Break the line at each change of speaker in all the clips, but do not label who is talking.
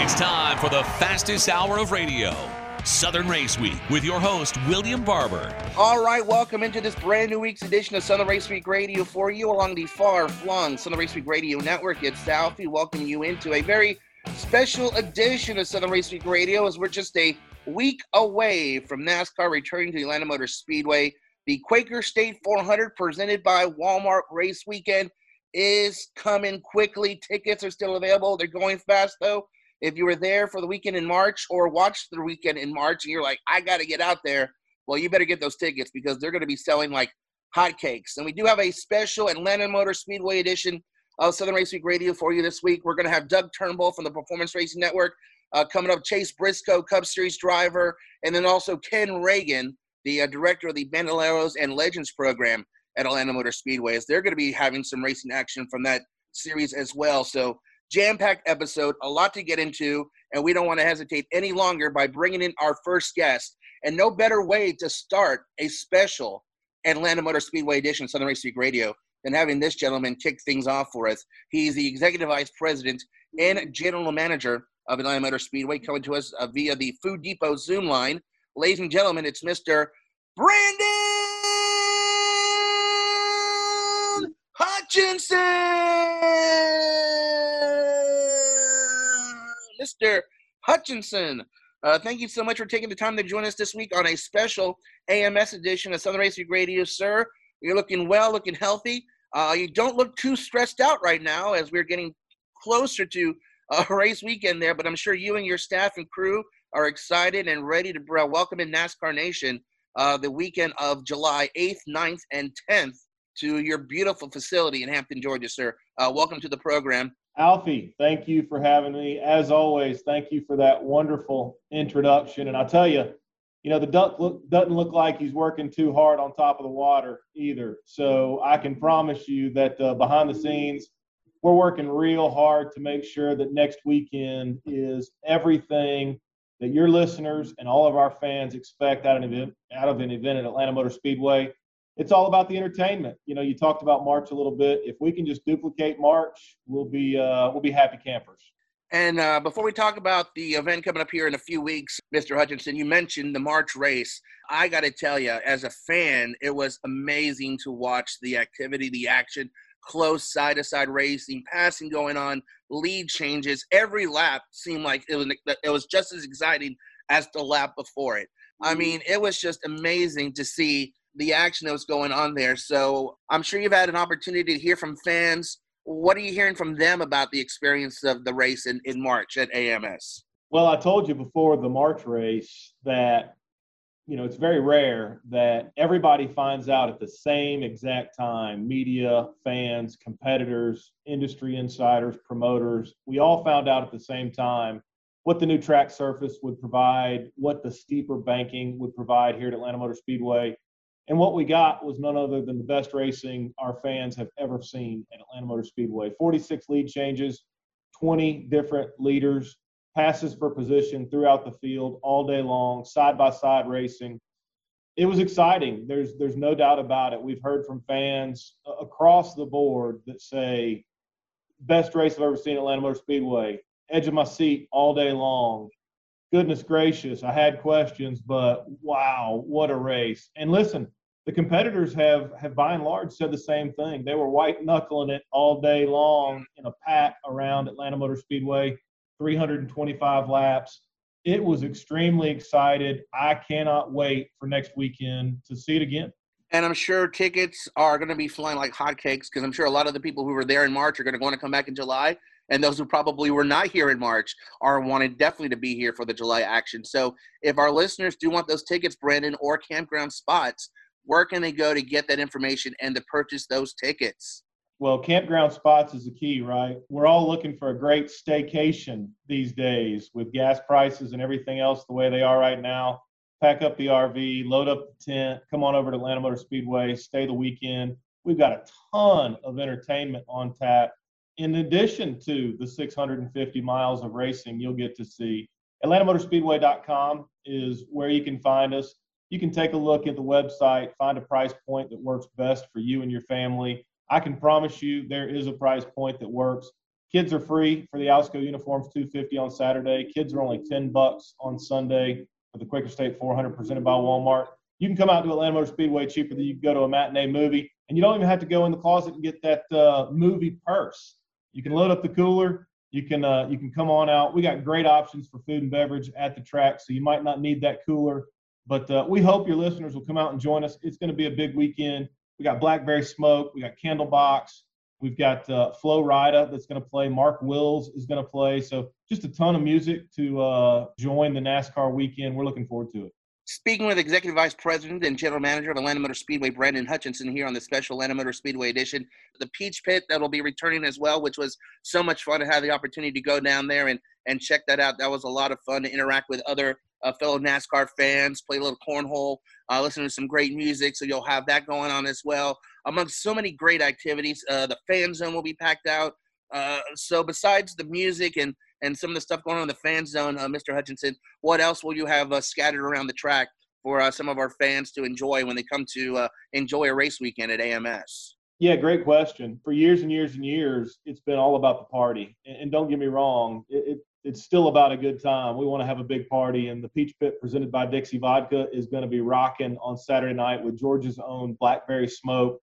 it's time for the fastest hour of radio. Southern Race Week with your host, William Barber.
All right, welcome into this brand new week's edition of Southern Race Week Radio for you along the far flung Southern Race Week Radio Network. It's Alfie welcoming you into a very special edition of Southern Race Week Radio as we're just a week away from NASCAR returning to the Atlanta Motor Speedway. The Quaker State 400 presented by Walmart Race Weekend is coming quickly. Tickets are still available. They're going fast though. If you were there for the weekend in March or watched the weekend in March and you're like, I got to get out there, well, you better get those tickets because they're going to be selling like hotcakes. And we do have a special Atlanta Motor Speedway edition of Southern Race Week Radio for you this week. We're going to have Doug Turnbull from the Performance Racing Network uh, coming up, Chase Briscoe, Cup Series driver, and then also Ken Reagan, the uh, director of the Bandoleros and Legends program at Atlanta Motor Speedways. They're going to be having some racing action from that series as well. So jam-packed episode, a lot to get into, and we don't want to hesitate any longer by bringing in our first guest. And no better way to start a special Atlanta Motor Speedway edition of Southern Race Week Radio than having this gentleman kick things off for us. He's the executive vice president and general manager of Atlanta Motor Speedway, coming to us uh, via the Food Depot Zoom line. Ladies and gentlemen, it's Mr. Brandon Hutchinson. Mr. Hutchinson. Uh, thank you so much for taking the time to join us this week on a special AMS edition of Southern Week Radio, sir. You're looking well, looking healthy. Uh, you don't look too stressed out right now as we're getting closer to a race weekend there, but I'm sure you and your staff and crew are excited and ready to welcome in NASCAR Nation uh, the weekend of July 8th, 9th, and 10th to your beautiful facility in Hampton, Georgia, sir. Uh, welcome to the program.
Alfie, thank you for having me. As always, thank you for that wonderful introduction. And I'll tell you, you know, the duck look, doesn't look like he's working too hard on top of the water either. So I can promise you that uh, behind the scenes, we're working real hard to make sure that next weekend is everything that your listeners and all of our fans expect out of an event, out of an event at Atlanta Motor Speedway it's all about the entertainment. You know, you talked about March a little bit. If we can just duplicate March, we'll be uh, we'll be happy campers.
And uh, before we talk about the event coming up here in a few weeks, Mr. Hutchinson, you mentioned the March race. I got to tell you, as a fan, it was amazing to watch the activity, the action, close side to side racing, passing going on, lead changes. Every lap seemed like it was it was just as exciting as the lap before it. I mm-hmm. mean, it was just amazing to see the action that was going on there. So I'm sure you've had an opportunity to hear from fans. What are you hearing from them about the experience of the race in, in March at AMS?
Well, I told you before the March race that, you know, it's very rare that everybody finds out at the same exact time media, fans, competitors, industry insiders, promoters. We all found out at the same time what the new track surface would provide, what the steeper banking would provide here at Atlanta Motor Speedway. And what we got was none other than the best racing our fans have ever seen at Atlanta Motor Speedway. 46 lead changes, 20 different leaders, passes for position throughout the field all day long, side by side racing. It was exciting. There's there's no doubt about it. We've heard from fans across the board that say best race I've ever seen at Atlanta Motor Speedway. Edge of my seat all day long goodness gracious, I had questions, but wow, what a race. And listen, the competitors have, have by and large said the same thing. They were white knuckling it all day long in a pack around Atlanta Motor Speedway, 325 laps. It was extremely excited. I cannot wait for next weekend to see it again.
And I'm sure tickets are going to be flying like hotcakes because I'm sure a lot of the people who were there in March are going to want to come back in July and those who probably were not here in March are wanted definitely to be here for the July action. So if our listeners do want those tickets, Brandon, or campground spots, where can they go to get that information and to purchase those tickets?
Well, campground spots is the key, right? We're all looking for a great staycation these days with gas prices and everything else the way they are right now. Pack up the RV, load up the tent, come on over to Atlanta Motor Speedway, stay the weekend. We've got a ton of entertainment on tap in addition to the 650 miles of racing you'll get to see. AtlantaMotorspeedway.com is where you can find us. You can take a look at the website, find a price point that works best for you and your family. I can promise you there is a price point that works Kids are free for the Alsco uniforms, 250 on Saturday. Kids are only 10 bucks on Sunday for the Quaker State 400 presented by Walmart. You can come out to Atlanta Motor Speedway cheaper than you can go to a matinee movie, and you don't even have to go in the closet and get that uh, movie purse. You can load up the cooler. You can uh, you can come on out. We got great options for food and beverage at the track, so you might not need that cooler. But uh, we hope your listeners will come out and join us. It's going to be a big weekend. We got Blackberry Smoke. We got Candlebox. We've got uh, Flo Rida that's going to play. Mark Wills is going to play. So just a ton of music to uh, join the NASCAR weekend. We're looking forward to it.
Speaking with Executive Vice President and General Manager of Atlanta Motor Speedway, Brandon Hutchinson, here on the special Atlanta Motor Speedway edition. The Peach Pit that'll be returning as well, which was so much fun to have the opportunity to go down there and, and check that out. That was a lot of fun to interact with other uh, fellow NASCAR fans, play a little cornhole, uh, listen to some great music. So you'll have that going on as well. Amongst so many great activities, uh, the fan zone will be packed out. Uh, so besides the music and and some of the stuff going on in the fan zone, uh, Mr. Hutchinson, what else will you have uh, scattered around the track for some of our fans to enjoy when they come to enjoy a race weekend at AMS?
Yeah, great question. For years and years and years, it's been all about the party. And, and don't get me wrong, it, it, it's still about a good time. We want to have a big party, and the Peach Pit presented by Dixie Vodka is going to be rocking on Saturday night with Georgia's own Blackberry Smoke.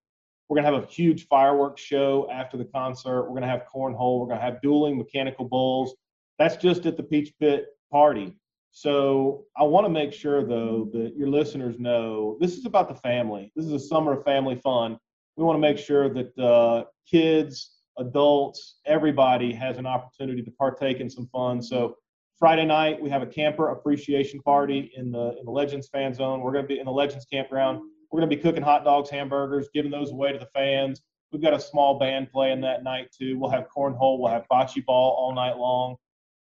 We're going to have a huge fireworks show after the concert. We're going to have cornhole. We're going to have dueling mechanical bulls. That's just at the Peach Pit party. So I want to make sure, though, that your listeners know this is about the family. This is a summer of family fun. We want to make sure that uh, kids, adults, everybody has an opportunity to partake in some fun. So Friday night we have a camper appreciation party in the in the Legends fan zone. We're going to be in the Legends campground. We're going to be cooking hot dogs, hamburgers, giving those away to the fans. We've got a small band playing that night too. We'll have cornhole. We'll have bocce ball all night long.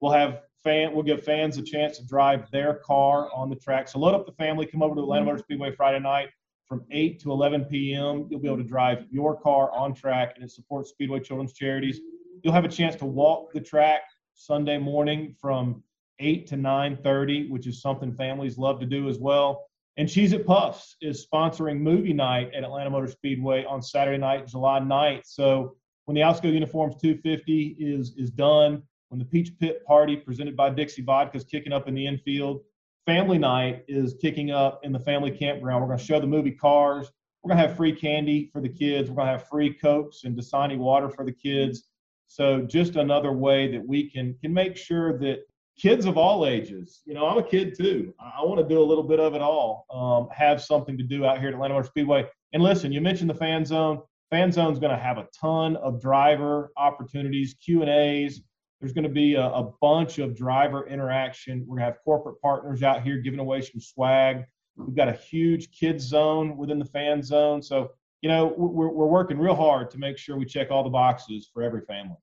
We'll have fan. We'll give fans a chance to drive their car on the track. So load up the family. Come over to Atlanta Motor Speedway Friday night from 8 to 11 p.m. You'll be able to drive your car on track, and it supports Speedway Children's Charities. You'll have a chance to walk the track Sunday morning from 8 to 9:30, which is something families love to do as well. And Cheez It Puffs is sponsoring movie night at Atlanta Motor Speedway on Saturday night, July 9th. So when the Alsco Uniforms 250 is is done, when the Peach Pit Party presented by Dixie Vodka is kicking up in the infield, family night is kicking up in the family campground. We're going to show the movie Cars. We're going to have free candy for the kids. We're going to have free Cokes and Dasani water for the kids. So just another way that we can can make sure that kids of all ages, you know, I'm a kid too. I, want to do a little bit of it all. Um, have something to do out here at Atlanta Motor Speedway. And listen, you mentioned the fan zone. Fan zone is going to have a ton of driver opportunities, Q and A's. There's going to be a, a bunch of driver interaction. We're going to have corporate partners out here giving away some swag. We've got a huge kids zone within the fan zone. So, you know, we're, we're working real hard to make sure we check all the boxes for every family.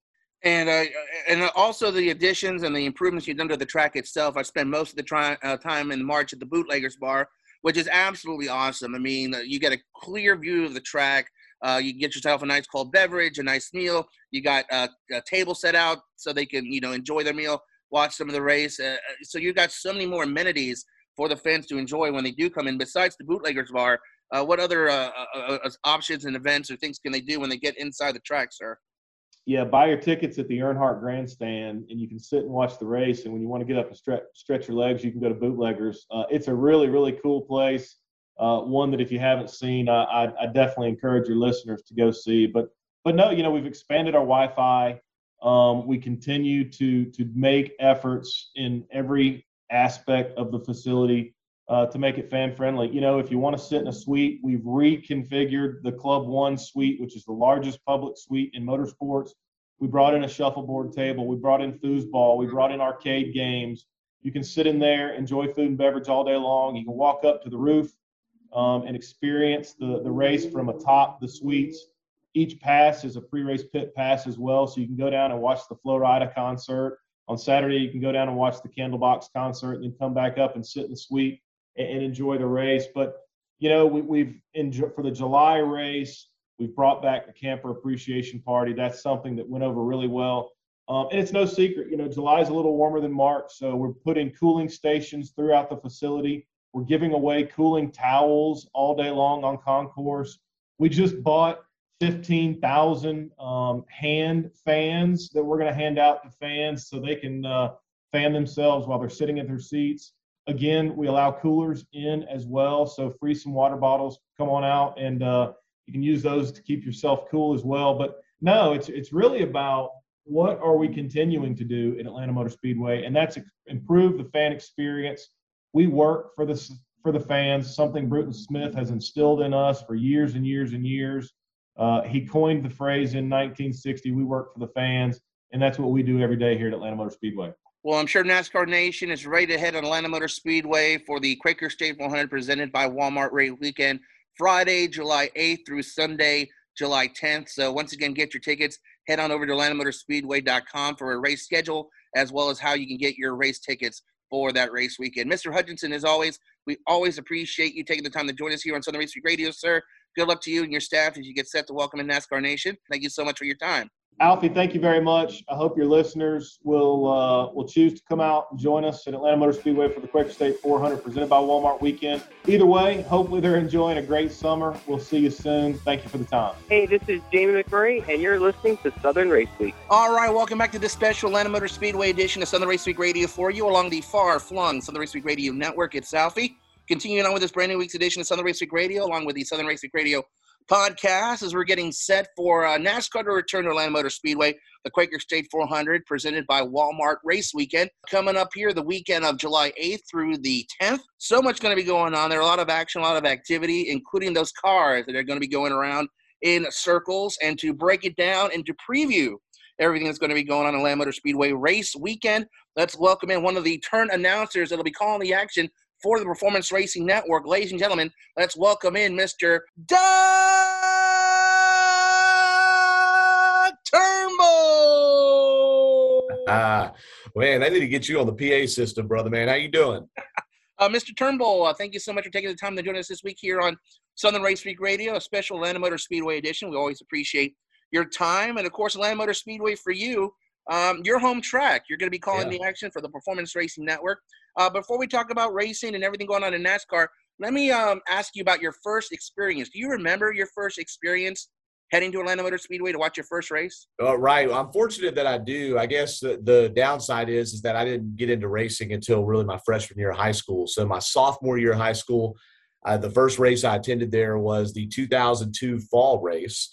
And uh, and also the additions and the improvements you've done to the track itself. I spent most of the uh, time in March at the Bootleggers Bar, which is absolutely awesome. I mean, uh, you get a clear view of the track. Uh, you get yourself a nice cold beverage, a nice meal. You got uh, a table set out so they can, you know, enjoy their meal, watch some of the race. Uh, uh so you got so many more amenities for the fans to enjoy when they do come in. Besides the bootleggers bar, uh, what other uh, options and events or things can they do when they get inside the track, sir?
Yeah, buy your tickets at the Earnhardt Grandstand, and you can sit and watch the race. And when you want to get up and stretch stretch your legs, you can go to Bootleggers. it's a really really cool place uh, one that if you haven't seen, I, I, I, definitely encourage your listeners to go see. But but no, you know we've expanded our Wi-Fi. Um, we continue to to make efforts in every aspect of the facility uh, to make it fan friendly. You know, if you want to sit in a suite, we've reconfigured the Club One suite, which is the largest public suite in motorsports. We brought in a shuffleboard table. We brought in foosball. We brought in arcade games. You can sit in there, enjoy food and beverage all day long. You can walk up to the roof um, and experience the, the race from atop the suites. Each pass is a pre-race pit pass as well, so you can go down and watch the Flo Rida concert. On Saturday, you can go down and watch the Candlebox concert, and then come back up and sit in the suite and, and enjoy the race. But you know, we, have enjoyed for the July race, we've brought back the camper appreciation party. That's something that went over really well. Um, and it's no secret, you know, July is a little warmer than March, so we're putting cooling stations throughout the facility we're giving away cooling towels all day long on concourse. We just bought 15,000 um, hand fans that we're going to hand out to fans so they can uh, fan themselves while they're sitting at their seats. Again, we allow coolers in as well, so free some water bottles. Come on out, and uh, you can use those to keep yourself cool as well. But no, it's it's really about what are we continuing to do at Atlanta Motor Speedway, and that's improve the fan experience. We work for the for the fans, something Bruton Smith has instilled in us for years and years and years. Uh, he coined the phrase in 1960, "We work for the fans," and that's what we do every day here at Atlanta Motor Speedway.
Well, I'm sure NASCAR Nation is ready to head on Atlanta Motor Speedway for the Quaker State 100 presented by Walmart Race Weekend, Friday, July 8th through Sunday, July 10th. So once again, get your tickets. Head on over to AtlantaMotorSpeedway.com for a race schedule as well as how you can get your race tickets for that race weekend. Mr. Hutchinson, as always, we always appreciate you taking the time to join us here on Southern Race Week Radio, sir. Good luck to you and your staff as you get set to welcome in NASCAR Nation. Thank you so much for your time.
Alfie, thank you very much. I hope your listeners will uh, will choose to come out and join us at Atlanta Motor Speedway for the Quaker State 400 presented by Walmart Weekend. Either way, hopefully they're enjoying a great summer. We'll see you soon. Thank you for the time.
Hey, this is Jamie McMurray, and you're listening to Southern Race Week.
All right, welcome back to this special Atlanta Motor Speedway edition of Southern Race Week Radio for you along the far-flung Southern Race Week Radio network. It's Alfie. Continuing on with this brand new week's edition of Southern Race Week Radio, along with the Southern Race Week Radio podcast as we're getting set for uh, NASCAR to return to Atlanta Motor Speedway, the Quaker State 400 presented by Walmart Race Weekend. Coming up here the weekend of July 8th through the 10th. So much going to be going on there. A lot of action, a lot of activity, including those cars that are going to be going around in circles. And to break it down and to preview everything that's going to be going on in Atlanta Motor Speedway Race Weekend, let's welcome in one of the turn announcers that'll be calling the action for the Performance Racing Network. Ladies and gentlemen, let's welcome in Mr. Doug Turnbull.
Ah, man, I need to get you on the PA system, brother. Man, how you doing?
Uh, Mr. Turnbull, uh, thank you so much for taking the time to join us this week here on Southern Race Week Radio, a special Atlanta Motor Speedway edition. We always appreciate your time, and of course, Atlanta Motor Speedway for you um, your home track. You're going to be calling yeah. the action for the Performance Racing Network. Uh, before we talk about racing and everything going on in NASCAR, let me um, ask you about your first experience. Do you remember your first experience heading to Atlanta Motor Speedway to watch your first race?
Uh, right. I'm fortunate that I do. I guess the, the downside is is that I didn't get into racing until really my freshman year of high school. So my sophomore year of high school, uh, the first race I attended there was the 2002 fall race.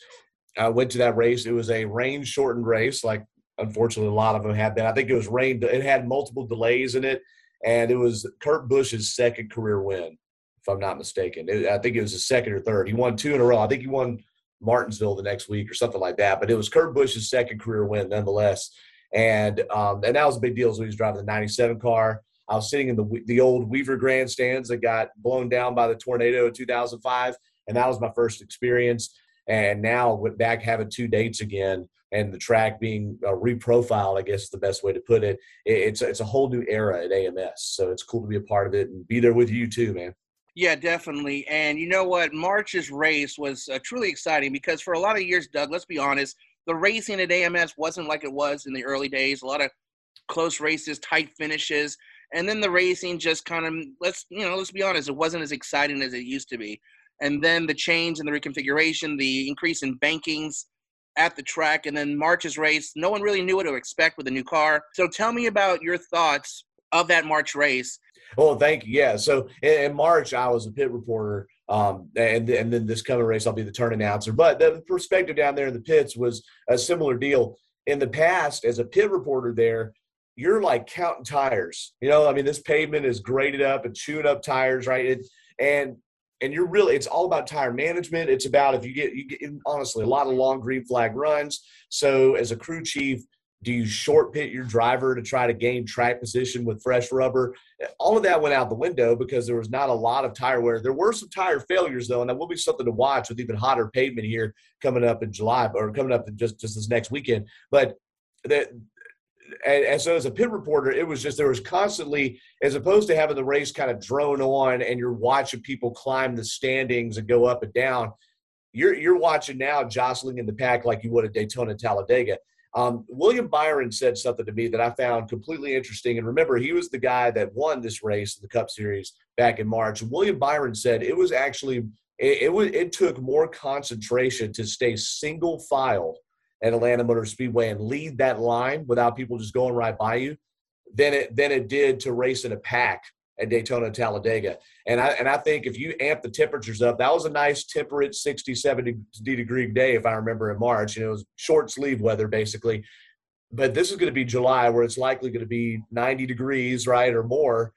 I went to that race. It was a rain shortened race, like unfortunately a lot of them have been. I think it was rain. It had multiple delays in it, and it was Kurt Busch's second career win, if I'm not mistaken. It, I think it was his second or third. He won two in a row. I think he won Martinsville the next week or something like that. But it was Kurt Busch's second career win, nonetheless. And um, and that was a big deal. So he was driving the '97 car. I was sitting in the the old Weaver grandstands that got blown down by the tornado in 2005, and that was my first experience. And now with back having two dates again, and the track being uh, reprofiled, I guess is the best way to put it. It's it's a whole new era at AMS, so it's cool to be a part of it and be there with you too, man.
Yeah, definitely. And you know what? March's race was uh, truly exciting because for a lot of years, Doug, let's be honest, the racing at AMS wasn't like it was in the early days. A lot of close races, tight finishes, and then the racing just kind of let's you know let's be honest, it wasn't as exciting as it used to be. And then the change in the reconfiguration, the increase in bankings, at the track and then March's race. No one really knew what to expect with the new car. So tell me about your thoughts of that March race.
Oh, thank you. Yeah. So in, in March, I was a pit reporter. Um, and, and then this coming race, I'll be the turn announcer. But the perspective down there in the pits was a similar deal. In the past, as a pit reporter there, you're like counting tires. You know, I mean, this pavement is graded up and chewing up tires, right? It, and and you're really it's all about tire management. It's about if you get you get honestly a lot of long green flag runs. So as a crew chief do you short pit your driver to try to gain track position with fresh rubber? All of that went out the window because there was not a lot of tire wear. There were some tire failures though and that will be something to watch with even hotter pavement here coming up in july or coming up in just just this next weekend. But that and, and, so as a pit reporter, it was just there was constantly, as opposed to having the race kind of drone on and you're watching people climb the standings and go up and down, you're you're watching now jostling in the pack like you would at Daytona Talladega. Um, William Byron said something to me that I found completely interesting. And remember, he was the guy that won this race, the Cup Series, back in March. William Byron said it was actually it, it, was, it took more concentration to stay single file at Atlanta Motor Speedway and lead that line without people just going right by you than it than it did to race in a pack at Daytona Talladega. And I and I think if you amp the temperatures up, that was a nice temperate 60, 70 degree day, if I remember in March. Know, it was short sleeve weather basically. But this is going to be July where it's likely going to be 90 degrees, right, or more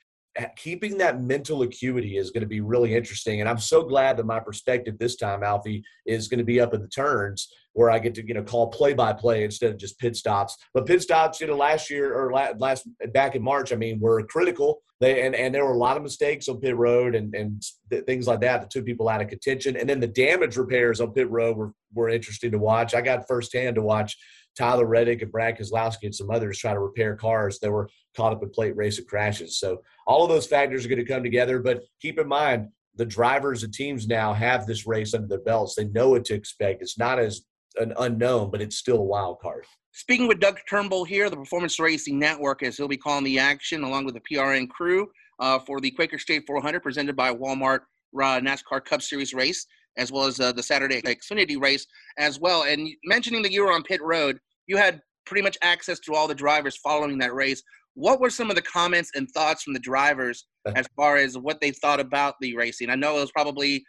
keeping that mental acuity is going to be really interesting. And I'm so glad that my perspective this time, Alfie, is going to be up in the turns where I get to you know call play by play instead of just pit stops. But pit stops, you know, last year or last back in March, I mean, were critical. They and, and there were a lot of mistakes on pit road and and th- things like that that took people out of contention. And then the damage repairs on pit road were were interesting to watch. I got firsthand to watch Tyler Reddick and Brad Keselowski and some others try to repair cars that were caught up in plate racing crashes. So all of those factors are going to come together. But keep in mind, the drivers and teams now have this race under their belts. They know what to expect. It's not as an unknown, but it's still a wild card.
Speaking with Doug Turnbull here, the Performance Racing Network, as he'll be calling the action along with the PRN crew uh, for the Quaker State 400 presented by Walmart uh, NASCAR Cup Series race as well as uh, the Saturday Xfinity race as well. And mentioning that you were on pit road, you had pretty much access to all the drivers following that race. What were some of the comments and thoughts from the drivers as far as what they thought about the racing? I know it was probably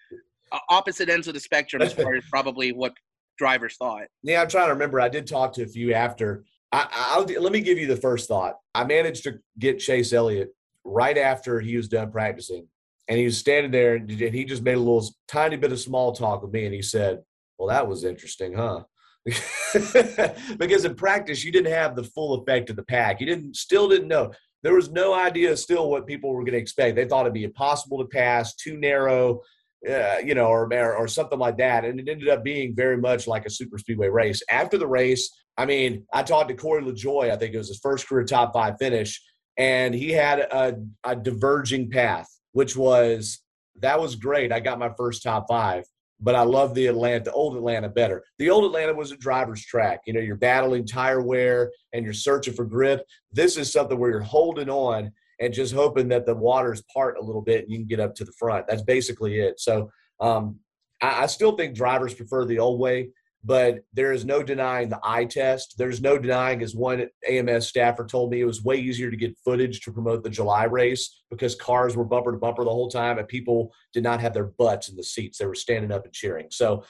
uh, opposite ends of the spectrum as far as probably what drivers thought.
Yeah, I'm trying to remember. I did talk to a few after. I, will let me give you the first thought. I managed to get Chase Elliott right after he was done practicing, and he was standing there, and he just made a little tiny bit of small talk with me, and he said, "Well, that was interesting, huh?" because in practice you didn't have the full effect of the pack. You didn't still didn't know. There was no idea still what people were going to expect. They thought it'd be impossible to pass, too narrow, uh, you know, or, or something like that. And it ended up being very much like a super speedway race. After the race, I mean, I talked to Corey LaJoie. I think it was his first career top five finish, and he had a, a diverging path, which was that was great. I got my first top five but I love the Atlanta, the old Atlanta better. The old Atlanta was a driver's track. You know, you're battling tire wear and you're searching for grip. This is something where you're holding on and just hoping that the waters part a little bit and you can get up to the front. That's basically it. So um, I, I still think drivers prefer the old way but there is no denying the eye test. There's no denying, as one AMS staffer told me, it was way easier to get footage to promote the July race because cars were bumper to bumper the whole time and people did not have their butts in the seats. They were standing up and cheering. So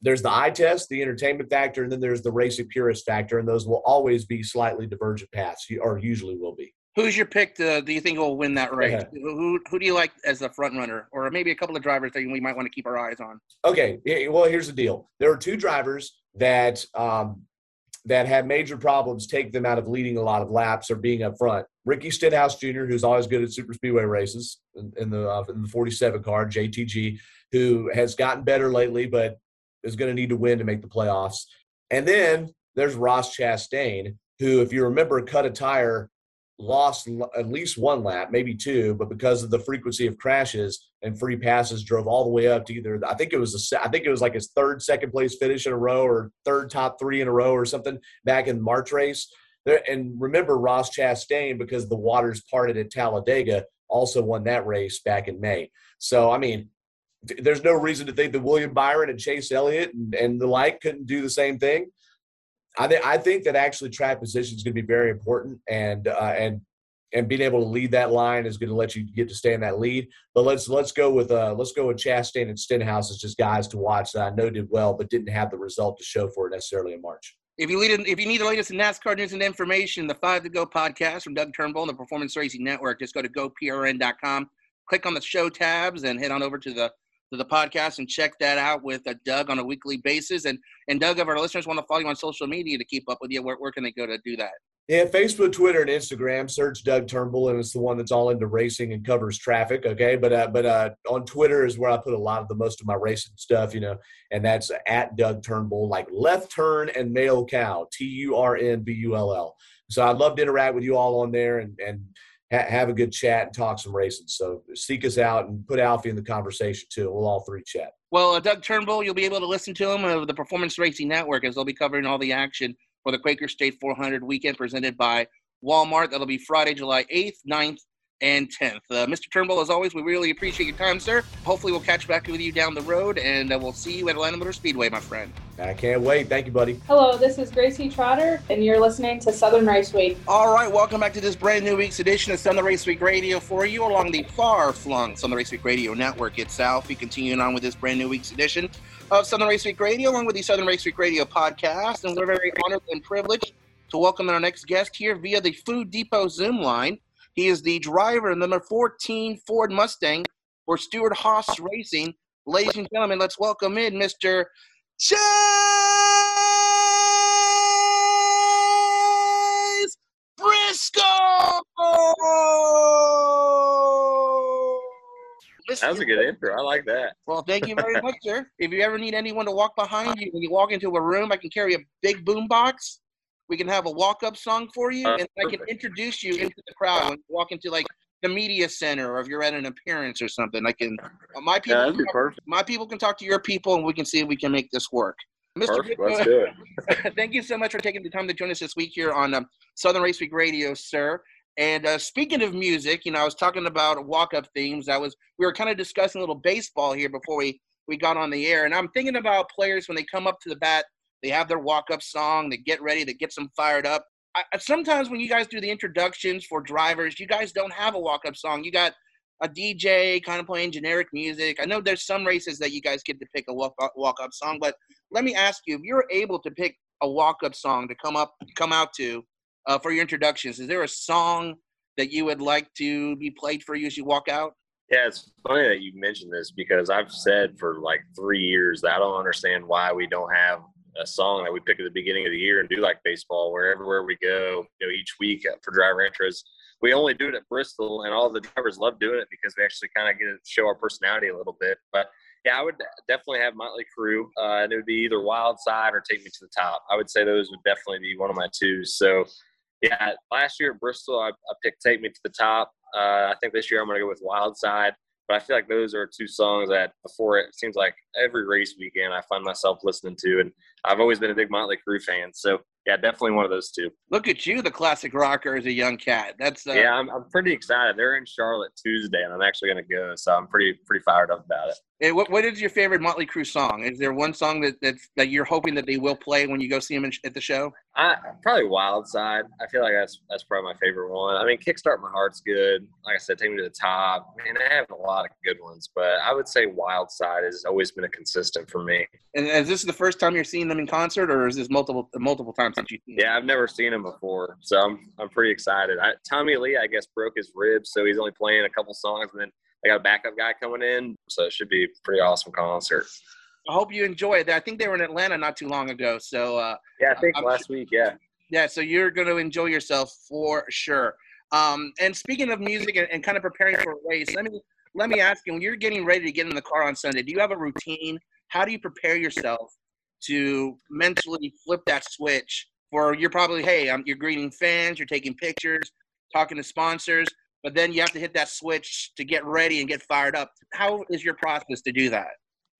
there's the eye test, the entertainment factor, and then there's the racing purist factor, and those will always be slightly divergent paths, or usually will be.
Who's your pick? To, do you think will win that race? Who who do you like as the front runner, or maybe a couple of drivers that we might want to keep our eyes on?
Okay, well here's the deal. There are two drivers that um, that had major problems take them out of leading a lot of laps or being up front. Ricky Stenhouse Jr., who's always good at super speedway races in, in the uh, in the 47 car, JTG, who has gotten better lately, but is going to need to win to make the playoffs. And then there's Ross Chastain, who, if you remember, cut a tire lost at least one lap, maybe two, but because of the frequency of crashes and free passes, drove all the way up to either. I think it was a, I think it was like his third second place finish in a row, or third top three in a row, or something back in March race. There, and remember Ross Chastain because the waters parted at Talladega also won that race back in May. So I mean, there's no reason to think that William Byron and Chase Elliott and, and the like couldn't do the same thing. I think I think that actually track position is going to be very important, and uh, and and being able to lead that line is going to let you get to stay in that lead. But let's let's go with uh, let's go with Chastain and Stenhouse as just guys to watch that I know did well, but didn't have the result to show for it necessarily in March.
If you lead, if you need the latest in NASCAR news and information, the Five to Go podcast from Doug Turnbull and the Performance Racing Network, just go to goprn.com, click on the show tabs, and head on over to the to the podcast and check that out with uh, Doug on a weekly basis. And and Doug, if our listeners want to follow you on social media to keep up with you, where, where can they go to do that?
Yeah, Facebook, Twitter, and Instagram. Search Doug Turnbull, and it's the one that's all into racing and covers traffic. Okay, but uh, but uh, on Twitter is where I put a lot of the most of my racing stuff. You know, and that's at Doug Turnbull, like left turn and male cow, T U R N B U L L. So I'd love to interact with you all on there and and ha- have a good chat and talk some racing. So seek us out and put Alfie in the conversation too. We'll all three chat.
Well, uh, Doug Turnbull, you'll be able to listen to him of the Performance Racing Network as they'll be covering all the action for the Quaker State 400 weekend presented by Walmart. That'll be Friday, July 8th, 9th, and 10th. Uh, Mr. Turnbull, as always, we really appreciate your time, sir. Hopefully, we'll catch back with you down the road, and uh, we'll see you at Atlanta Motor Speedway, my friend.
I can't wait. Thank you, buddy.
Hello, this is Gracie Trotter, and you're listening to Southern Race Week.
All right, welcome back to this brand new week's edition of Southern Race Week Radio for you along the far flung Southern Race Week Radio network itself. We continuing on with this brand new week's edition of Southern Race Week Radio, along with the Southern Race Week Radio podcast. And we're very honored and privileged to welcome our next guest here via the Food Depot Zoom line. He is the driver of number 14 Ford Mustang for Stewart Haas Racing. Ladies and gentlemen, let's welcome in Mr. Chase Briscoe!
That was a good intro. I like that.
Well, thank you very much, sir. If you ever need anyone to walk behind you when you walk into a room, I can carry a big boom box. We can have a walk-up song for you,
Uh,
and I can introduce you into the crowd when you walk into like the media center, or if you're at an appearance or something. I can. uh, My people.
Yeah,
can talk- my people can talk to your people, and we can see if we can make this work. Mr.
Perfect. Let's do it.
Thank you so much for taking the time to join us this week here on um, Southern Race Week Radio, sir. And uh, speaking of music, you know, I was talking about walk-up themes. I was we were kind of discussing a little baseball here before we we got on the air, and I'm thinking about players when they come up to the bat, they have their walk-up song, they get ready, that gets them fired up. I, sometimes when you guys do the introductions for drivers, you guys don't have a walk-up song. You got a DJ kind of playing generic music. I know there's some races that you guys get to pick a walk walk-up song, but let me ask you, if you're able to pick a walk-up song to come up come out to uh, for your introductions, is there a song that you would like to be played for you as you walk out?
Yeah, it's funny that you mentioned this because I've said for like three years that I don't understand why we don't have a song that we pick at the beginning of the year and do like baseball, where everywhere we go, you know, each week for driver intros. We only do it at Bristol, and all the drivers love doing it because we actually kind of get to show our personality a little bit. But yeah, I would definitely have Motley Crue, uh, and it would be either Wild Side or Take Me to the Top. I would say those would definitely be one of my two. So yeah, last year at Bristol, I, I picked Take Me to the Top. Uh, I think this year I'm going to go with Wild Side. But I feel like those are two songs that before it seems like every race weekend I find myself listening to. And I've always been a big Motley Crue fan. So yeah, definitely one of those two.
Look at you, the classic rocker as a young cat. That's uh,
yeah, I'm, I'm pretty excited. They're in Charlotte Tuesday, and I'm actually going to go. So I'm pretty pretty fired up about it.
Hey, what, what is your favorite Motley Crue song? Is there one song that that's, that you're hoping that they will play when you go see them in, at the show?
I probably Wild Side. I feel like that's that's probably my favorite one. I mean, Kickstart My Heart's good. Like I said, Take Me to the Top. Man, I have a lot of good ones, but I would say Wild Side has always been a consistent for me.
And is this the first time you're seeing them in concert, or is this multiple multiple times since seen them?
Yeah, I've never seen them before, so I'm I'm pretty excited. I, Tommy Lee, I guess, broke his ribs, so he's only playing a couple songs, and then I got a backup guy coming in, so it should be a pretty awesome concert.
I hope you enjoy it. I think they were in Atlanta not too long ago, so uh,
Yeah, I think
I'm
last week. Yeah.
yeah, so you're going to enjoy yourself for sure. Um, and speaking of music and, and kind of preparing for a race, let me let me ask you: when you're getting ready to get in the car on Sunday, do you have a routine? How do you prepare yourself to mentally flip that switch? For you're probably hey, um, you're greeting fans, you're taking pictures, talking to sponsors, but then you have to hit that switch to get ready and get fired up. How is your process to do that?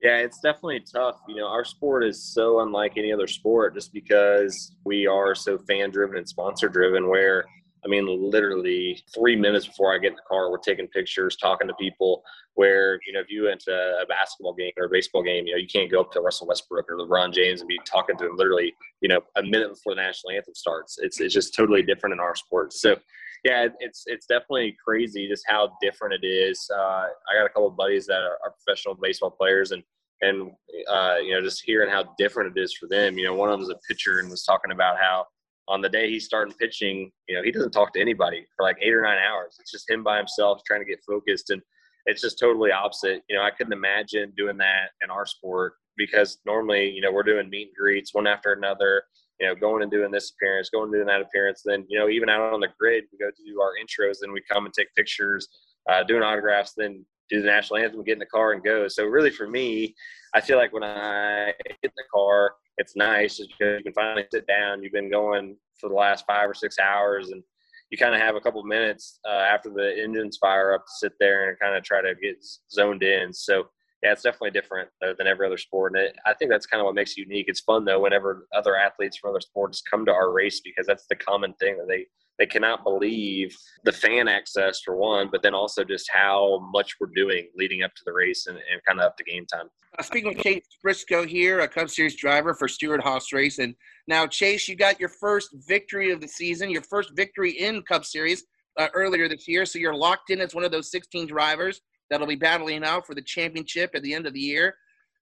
Yeah, it's definitely tough. You know, our sport is so unlike any other sport just because we are so fan driven and sponsor driven. Where, I mean, literally three minutes before I get in the car, we're taking pictures, talking to people. Where, you know, if you went to a basketball game or a baseball game, you know, you can't go up to Russell Westbrook or LeBron James and be talking to him literally, you know, a minute before the national anthem starts. It's, it's just totally different in our sport. So, yeah, it's it's definitely crazy just how different it is. Uh, I got a couple of buddies that are, are professional baseball players, and and uh, you know just hearing how different it is for them. You know, one of them was a pitcher and was talking about how on the day he's starting pitching, you know, he doesn't talk to anybody for like eight or nine hours. It's just him by himself trying to get focused, and it's just totally opposite. You know, I couldn't imagine doing that in our sport because normally, you know, we're doing meet and greets one after another you know, going and doing this appearance, going and doing that appearance. Then, you know, even out on the grid, we go to do our intros, then we come and take pictures, uh, doing autographs, then do the national anthem, get in the car and go. So really for me, I feel like when I get in the car, it's nice just because you can finally sit down. You've been going for the last five or six hours and you kind of have a couple minutes uh, after the engines fire up to sit there and kind of try to get zoned in. So yeah, it's definitely different uh, than every other sport. And it, I think that's kind of what makes it unique. It's fun though whenever other athletes from other sports come to our race because that's the common thing that they they cannot believe the fan access for one, but then also just how much we're doing leading up to the race and, and kind of up to game time.
Uh, speaking of Chase Briscoe here, a Cup Series driver for Stewart-Haas Racing. Now, Chase, you got your first victory of the season, your first victory in Cup Series uh, earlier this year. So you're locked in as one of those 16 drivers that'll be battling out for the championship at the end of the year.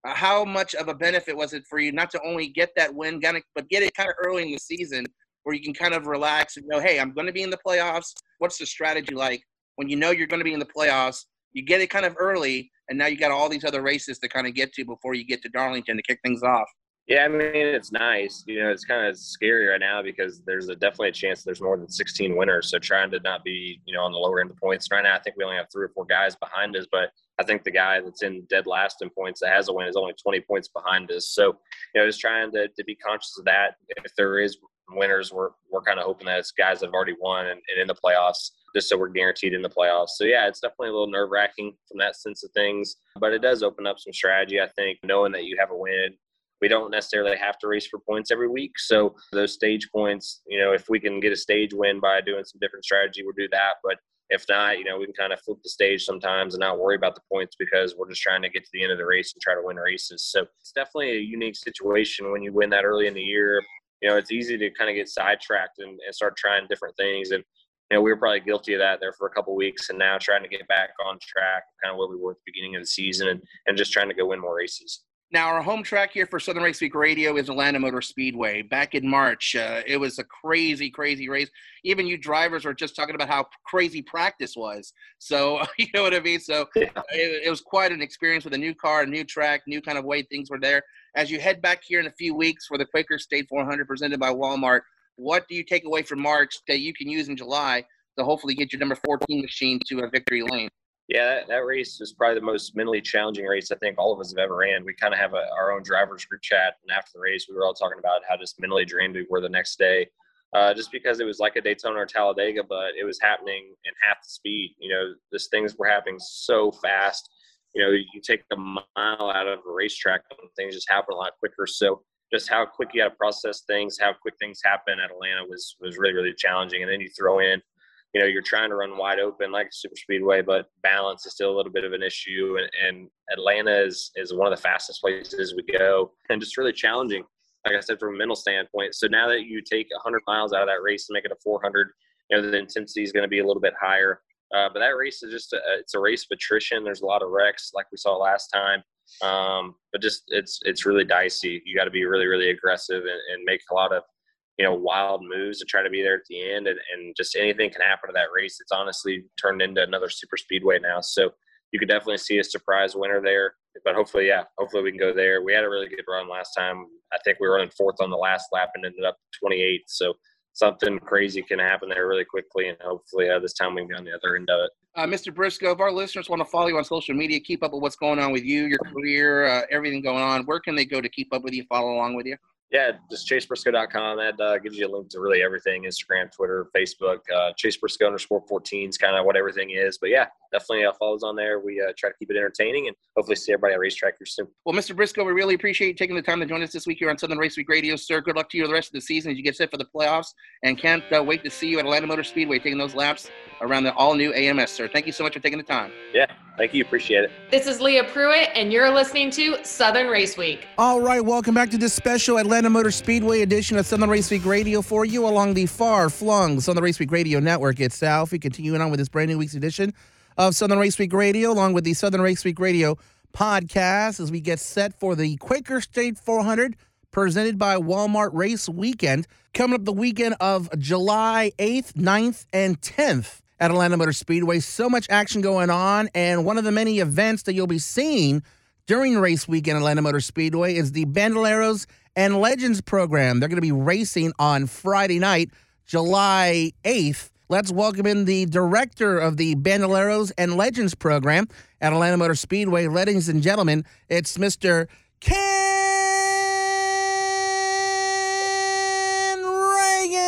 Uh, how much of a benefit was it for you not to only get that win, but get it kind of early in the season where you can kind of relax and go, hey, I'm going to be in the playoffs. What's the strategy like when you know you're going to be in the playoffs? You get it kind of early, and now you got all these other races to kind of get to before you get to Darlington to kick things off.
Yeah, I mean it's nice. You know, it's kind of scary right now because there's a definitely a chance there's more than 16 winners. So trying to not be, you know, on the lower end of points right now. I think we only have three or four guys behind us, but I think the guy that's in dead last in points that has a win is only 20 points behind us. So, you know, just trying to, to be conscious of that. If there is winners, we're we're kind of hoping that it's guys that have already won and, and in the playoffs, just so we're guaranteed in the playoffs. So yeah, it's definitely a little nerve wracking from that sense of things, but it does open up some strategy. I think knowing that you have a win we don't necessarily have to race for points every week. So those stage points, you know, if we can get a stage win by doing some different strategy, we'll do that. But if not, you know, we can kind of flip the stage sometimes and not worry about the points because we're just trying to get to the end of the race and try to win races. So it's definitely a unique situation when you win that early in the year. You know, it's easy to kind of get sidetracked and, and start trying different things. And, you know, we were probably guilty of that there for a couple weeks and now trying to get back on track, kind of where we were at the beginning of the season and, and just trying to go win more races.
Now, our home track here for Southern Race Week Radio is Atlanta Motor Speedway. Back in March, uh, it was a crazy, crazy race. Even you drivers were just talking about how crazy practice was. So, you know what I mean? So, yeah. it, it, was quite an experience with a new car, a new track, new kind of way things were there. As you head back here in a few weeks for the Quaker State 400 presented by Walmart, what do you take away from March that you can use in July to hopefully get your number 14 machine to a victory lane?
Yeah, that, that, race was probably the most mentally challenging race I think all of us have ever ran. We kind of have a, our own drivers group chat, and after the race, we were all talking about how just mentally drained we were the next day, uh, just because it was like a Daytona or Talladega, but it was happening in half the speed. You know, these things were happening so fast. You know, you take a mile out of a racetrack, and things just happen a lot quicker. So just how quick you got to process things, how quick things happen at Atlanta was was really really challenging. And then you throw in you know you're trying to run wide open like a super speedway but balance is still a little bit of an issue and, and atlanta is is one of the fastest places we go and just really challenging like i said from a mental standpoint. So now that you take 100 miles out of that race and make it a 400 you know the intensity is going to be a little bit higher. Uh, but that race is just a, it's a race of attrition. There's a lot of wrecks like we saw last time. Um, but just it's it's really dicey. You got to be really really aggressive and, and make a lot of you know, wild moves to try to be there at the end, and, and just anything can happen to that race. It's honestly turned into another super speedway now. So you could definitely see a surprise winner there. But hopefully, yeah, hopefully we can go there. We had a really good run last time. I think we were running fourth on the last lap and ended up 28th. So something crazy can happen there really quickly, and hopefully uh, this time we can be on the other end of it.
Uh, Mr. Briscoe, if our listeners want to follow you on social media, keep up with what's going on with you, your career, uh, everything going on, where can they go to keep up with you, follow along with you?
Yeah, just chasebriscoe.com. That uh, gives you a link to really everything Instagram, Twitter, Facebook. Uh, Chase Briscoe underscore 14 is kind of what everything is. But yeah, definitely uh, follows on there. We uh, try to keep it entertaining and hopefully see everybody at racetrack here soon.
Well, Mr. Briscoe, we really appreciate you taking the time to join us this week here on Southern Race Week Radio, sir. Good luck to you the rest of the season as you get set for the playoffs and can't uh, wait to see you at Atlanta Motor Speedway taking those laps around the all new AMS, sir. Thank you so much for taking the time.
Yeah, thank you. Appreciate it.
This is Leah Pruitt, and you're listening to Southern Race Week.
All right, welcome back to this special Atlanta Motor Speedway edition of Southern Race Week Radio for you along the far flung Southern Race Week Radio network itself. We continuing on with this brand new week's edition of Southern Race Week Radio, along with the Southern Race Week Radio podcast, as we get set for the Quaker State 400 presented by Walmart Race Weekend, coming up the weekend of July 8th, 9th, and 10th at Atlanta Motor Speedway. So much action going on, and one of the many events that you'll be seeing during race weekend at Atlanta Motor Speedway is the Bandoleros and Legends program. They're going to be racing on Friday night, July 8th. Let's welcome in the director of the Bandoleros and Legends program at Atlanta Motor Speedway. Ladies and gentlemen, it's Mr. Ken. Reagan.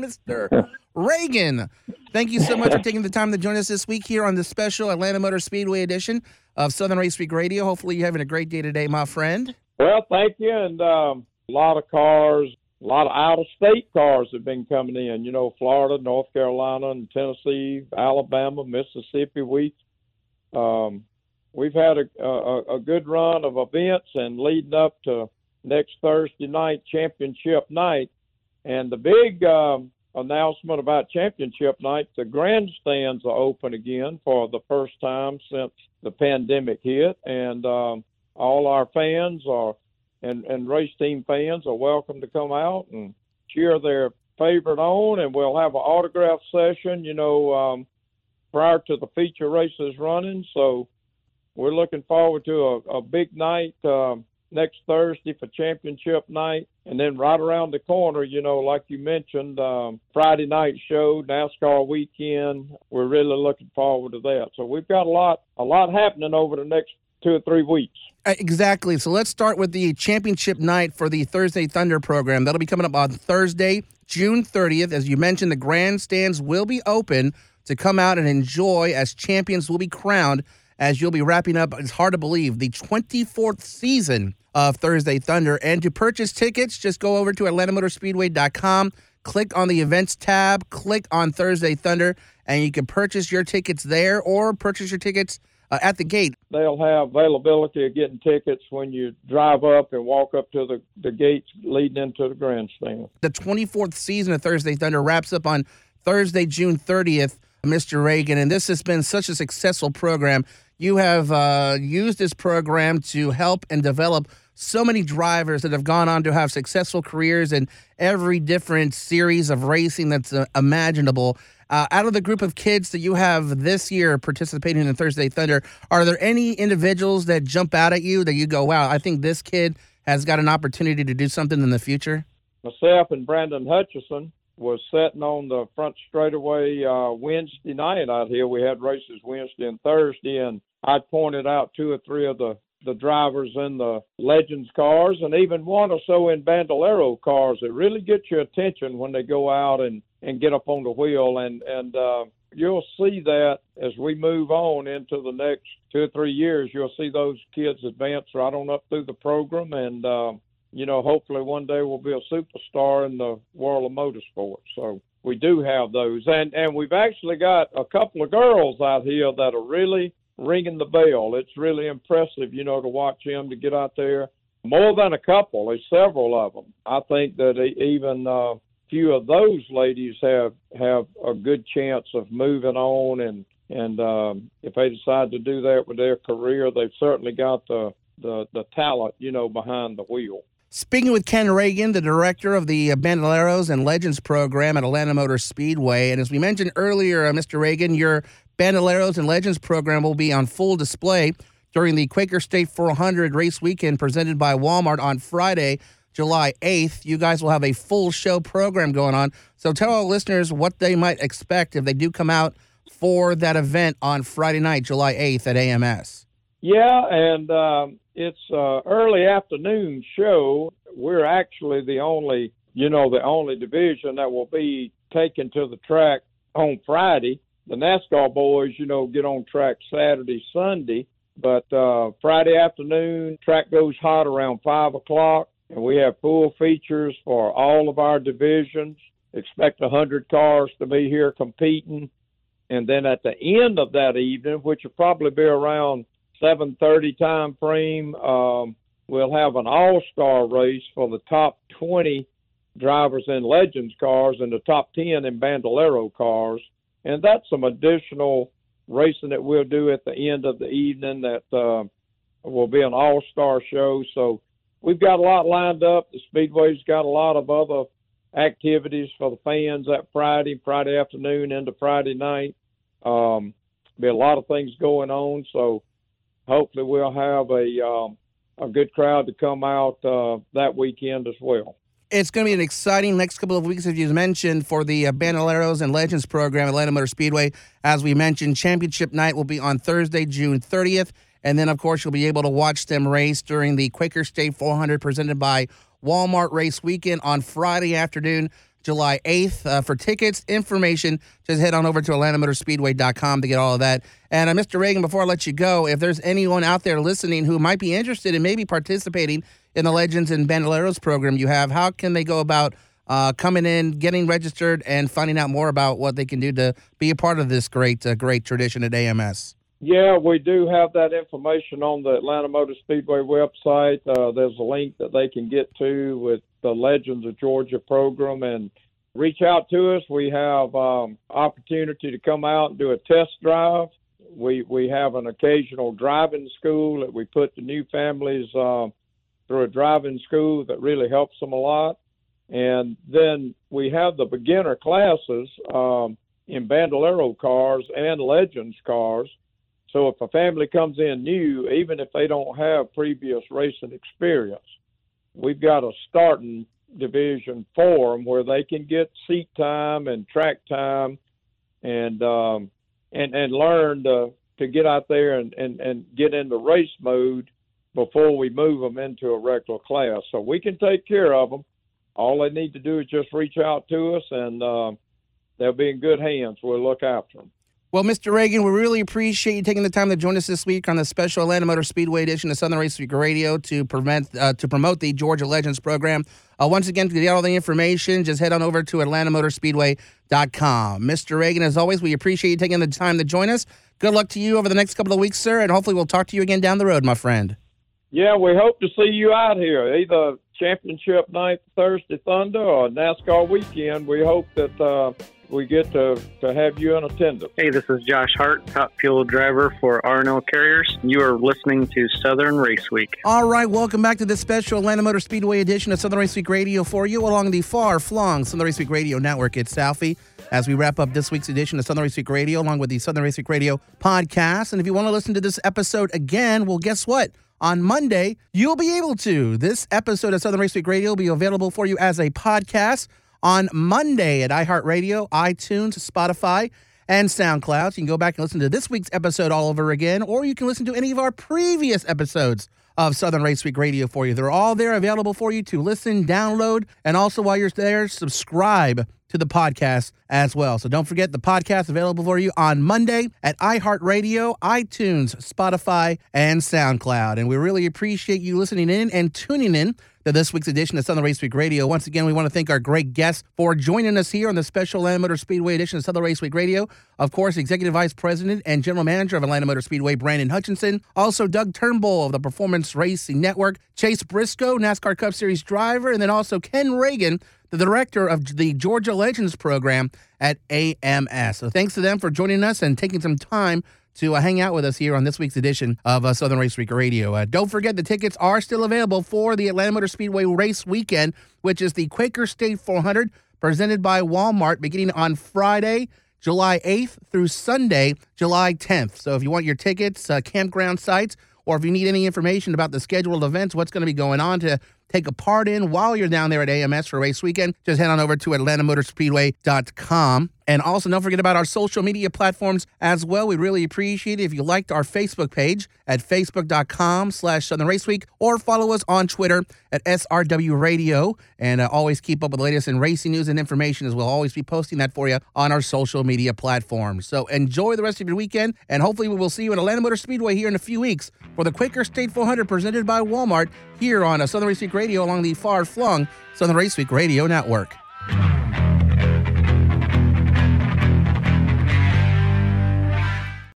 Mr. Reagan. Thank you so much for taking the time to join us this week here on the special Atlanta Motor Speedway edition of Southern Race Week Radio. Hopefully, you're having a great day today, my friend.
Well, thank you. And um, a lot of cars, a lot of out of state cars have been coming in. You know, Florida, North Carolina, and Tennessee, Alabama, Mississippi. We um, we've had a, a, a good run of events and leading up to next Thursday night, championship night. And the big um, announcement about championship night, the grandstands are open again for the first time since the pandemic hit. And um, all our fans are and, and race team fans are welcome to come out and cheer their favorite on. And we'll have an autograph session, you know, um, prior to the feature races running. So we're looking forward to a, a big night um, next Thursday for championship night. And then right around the corner, you know, like you mentioned, um, Friday night show, NASCAR weekend. We're really looking forward to that. So we've got a lot, a lot happening over the next two or three weeks.
Uh, exactly. So let's start with the championship night for the Thursday Thunder program. That'll be coming up on Thursday, June 30th. As you mentioned, the grandstands will be open to come out and enjoy as champions will be crowned as you'll be wrapping up, it's hard to believe, the 24th season of Thursday Thunder. And to purchase tickets, just go over to AtlantaMotorspeedway.com, click on the events tab, click on Thursday Thunder, and you can purchase your tickets there or purchase your tickets uh, at the gate.
They'll have availability of getting tickets when you drive up and walk up to the, the gates leading into the grandstand.
The 24th season of Thursday Thunder wraps up on Thursday, June 30th. Mr. Ragan, and this has been such a successful program. You have uh, used this program to help and develop so many drivers that have gone on to have successful careers in every different series of racing that's uh, imaginable. Uh, out of the group of kids that you have this year participating in Thursday Thunder, are there any individuals that jump out at you that you go, wow, I think this kid has got an opportunity to do something in the future?
Myself and Brandon Hutchison was sitting on the front straightaway uh, Wednesday night out here. We had races Wednesday and Thursday, and I pointed out two or three of the the drivers in the Legends cars, and even one or so in Bandolero cars that really get your attention when they go out and and get up on the wheel, and and uh, you'll see that as we move on into the next two or three years, you'll see those kids advance right on up through the program, and uh, you know, hopefully one day we'll be a superstar in the world of motorsports. So we do have those, and and we've actually got a couple of girls out here that are really ringing the bell. It's really impressive, you know, to watch him to get out there. More than a couple, there's several of them. I think that even a uh, few of those ladies have have a good chance of moving on, and and um, if they decide to do that with their career, they've certainly got the the the talent, you know, behind the wheel.
Speaking with Ken Ragan, the director of the Bandoleros and Legends program at Atlanta Motor Speedway. And as we mentioned earlier, uh, Mr. Ragan, your Bandoleros and Legends program will be on full display during the Quaker State 400 race weekend presented by Walmart on Friday, July 8th. You guys will have a full show program going on. So tell our listeners what they might expect if they do come out for that event on Friday night, July 8th at AMS.
Yeah, and um, it's uh, early afternoon show. We're actually the only, you know, the only division that will be taken to the track on Friday. The NASCAR boys, you know, get on track Saturday, Sunday, but uh, Friday afternoon track goes hot around five o'clock, and we have full features for all of our divisions. Expect a hundred cars to be here competing, and then at the end of that evening, which will probably be around 7:30 time frame. Um, we'll have an all-star race for the top 20 drivers in Legends cars and the top 10 in Bandolero cars, and that's some additional racing that we'll do at the end of the evening. That uh, will be an all-star show. So we've got a lot lined up. The Speedway's got a lot of other activities for the fans that Friday, Friday afternoon into Friday night. Um, be a lot of things going on. So hopefully we'll have a um, a good crowd to come out uh, that weekend as well.
It's going to be an exciting next couple of weeks, as you mentioned, for the uh, Bandoleros and Legends program at Atlanta Motor Speedway. As we mentioned, championship night will be on Thursday, June 30th. And then, of course, you'll be able to watch them race during the Quaker State 400 presented by Walmart Race Weekend on Friday afternoon. July 8th. Uh, for tickets, information, just head on over to AtlantaMotorspeedway.com to get all of that. And uh, Mr. Ragan, before I let you go, if there's anyone out there listening who might be interested in maybe participating in the Legends and Bandoleros program you have, how can they go about uh, coming in, getting registered, and finding out more about what they can do to be a part of this great, uh, great tradition at AMS?
Yeah, we do have that information on the Atlanta Motor Speedway website. Uh, there's a link that they can get to with the Legends of Georgia program and reach out to us. We have um, opportunity to come out and do a test drive. We we have an occasional driving school that we put the new families uh, through a driving school that really helps them a lot. And then we have the beginner classes um, in Bandolero cars and Legends cars so if a family comes in new, even if they don't have previous racing experience, we've got a starting division for them where they can get seat time and track time and um, and and learn to to get out there and, and, and get into race mode before we move them into a regular class. So we can take care of them. All they need to do is just reach out to us, and uh, they'll be in good hands. We'll look after them.
Well, Mr. Ragan, we really appreciate you taking the time to join us this week on the special Atlanta Motor Speedway edition of Southern Race Week Radio to prevent uh, to promote the Georgia Legends program. Uh, once again, to get all the information, just head on over to AtlantaMotorSpeedway.com. Mr. Ragan, as always, we appreciate you taking the time to join us. Good luck to you over the next couple of weeks, sir, and hopefully we'll talk to you again down the road, my friend.
Yeah, we hope to see you out here, either championship night Thursday Thunder or NASCAR weekend. We hope that. Uh, we get to, to have you in attendance.
Hey, this is Josh Hart, top fuel driver for R+L Carriers. You are listening to Southern Race Week.
All right, welcome back to this special Atlanta Motor Speedway edition of Southern Race Week Radio for you along the far flung Southern Race Week Radio network. It's Southie as we wrap up this week's edition of Southern Race Week Radio along with the Southern Race Week Radio podcast. And if you want to listen to this episode again, well, guess what? On Monday, you'll be able to. This episode of Southern Race Week Radio will be available for you as a podcast on Monday at iHeartRadio, iTunes, Spotify, and SoundCloud. So you can go back and listen to this week's episode all over again, or you can listen to any of our previous episodes of Southern Race Week Radio for you. They're all there available for you to listen, download, and also while you're there, subscribe to the podcast as well. So don't forget the podcast available for you on Monday at iHeartRadio, iTunes, Spotify, and SoundCloud. And we really appreciate you listening in and tuning in to this week's edition of Southern Race Week Radio. Once again, we want to thank our great guests for joining us here on the special Atlanta Motor Speedway edition of Southern Race Week Radio. Of course, Executive Vice President and General Manager of Atlanta Motor Speedway, Brandon Hutchinson. Also, Doug Turnbull of the Performance Racing Network, Chase Briscoe, NASCAR Cup Series driver, and then also Ken Ragan, the director of the Georgia Legends program at AMS. So thanks to them for joining us and taking some time to uh, hang out with us here on this week's edition of uh, Southern Race Week Radio. Uh, don't forget the tickets are still available for the Atlanta Motor Speedway race weekend, which is the Quaker State 400 presented by Walmart beginning on Friday. July 8th through Sunday, July 10th. So if you want your tickets, uh, campground sites, or if you need any information about the scheduled events, what's going to be going on to take a part in while you're down there at AMS for race weekend, just head on over to AtlantaMotorspeedway.com. And also, don't forget about our social media platforms as well. We really appreciate it if you liked our Facebook page at facebook.com slash Southern Race Week or follow us on Twitter at SRW Radio. And uh, always keep up with the latest in racing news and information as we'll always be posting that for you on our social media platforms. So enjoy the rest of your weekend, and hopefully we will see you at Atlanta Motor Speedway here in a few weeks for the Quaker State 400 presented by Walmart here on a Southern Race Week Radio along the far flung Southern Race Week Radio Network.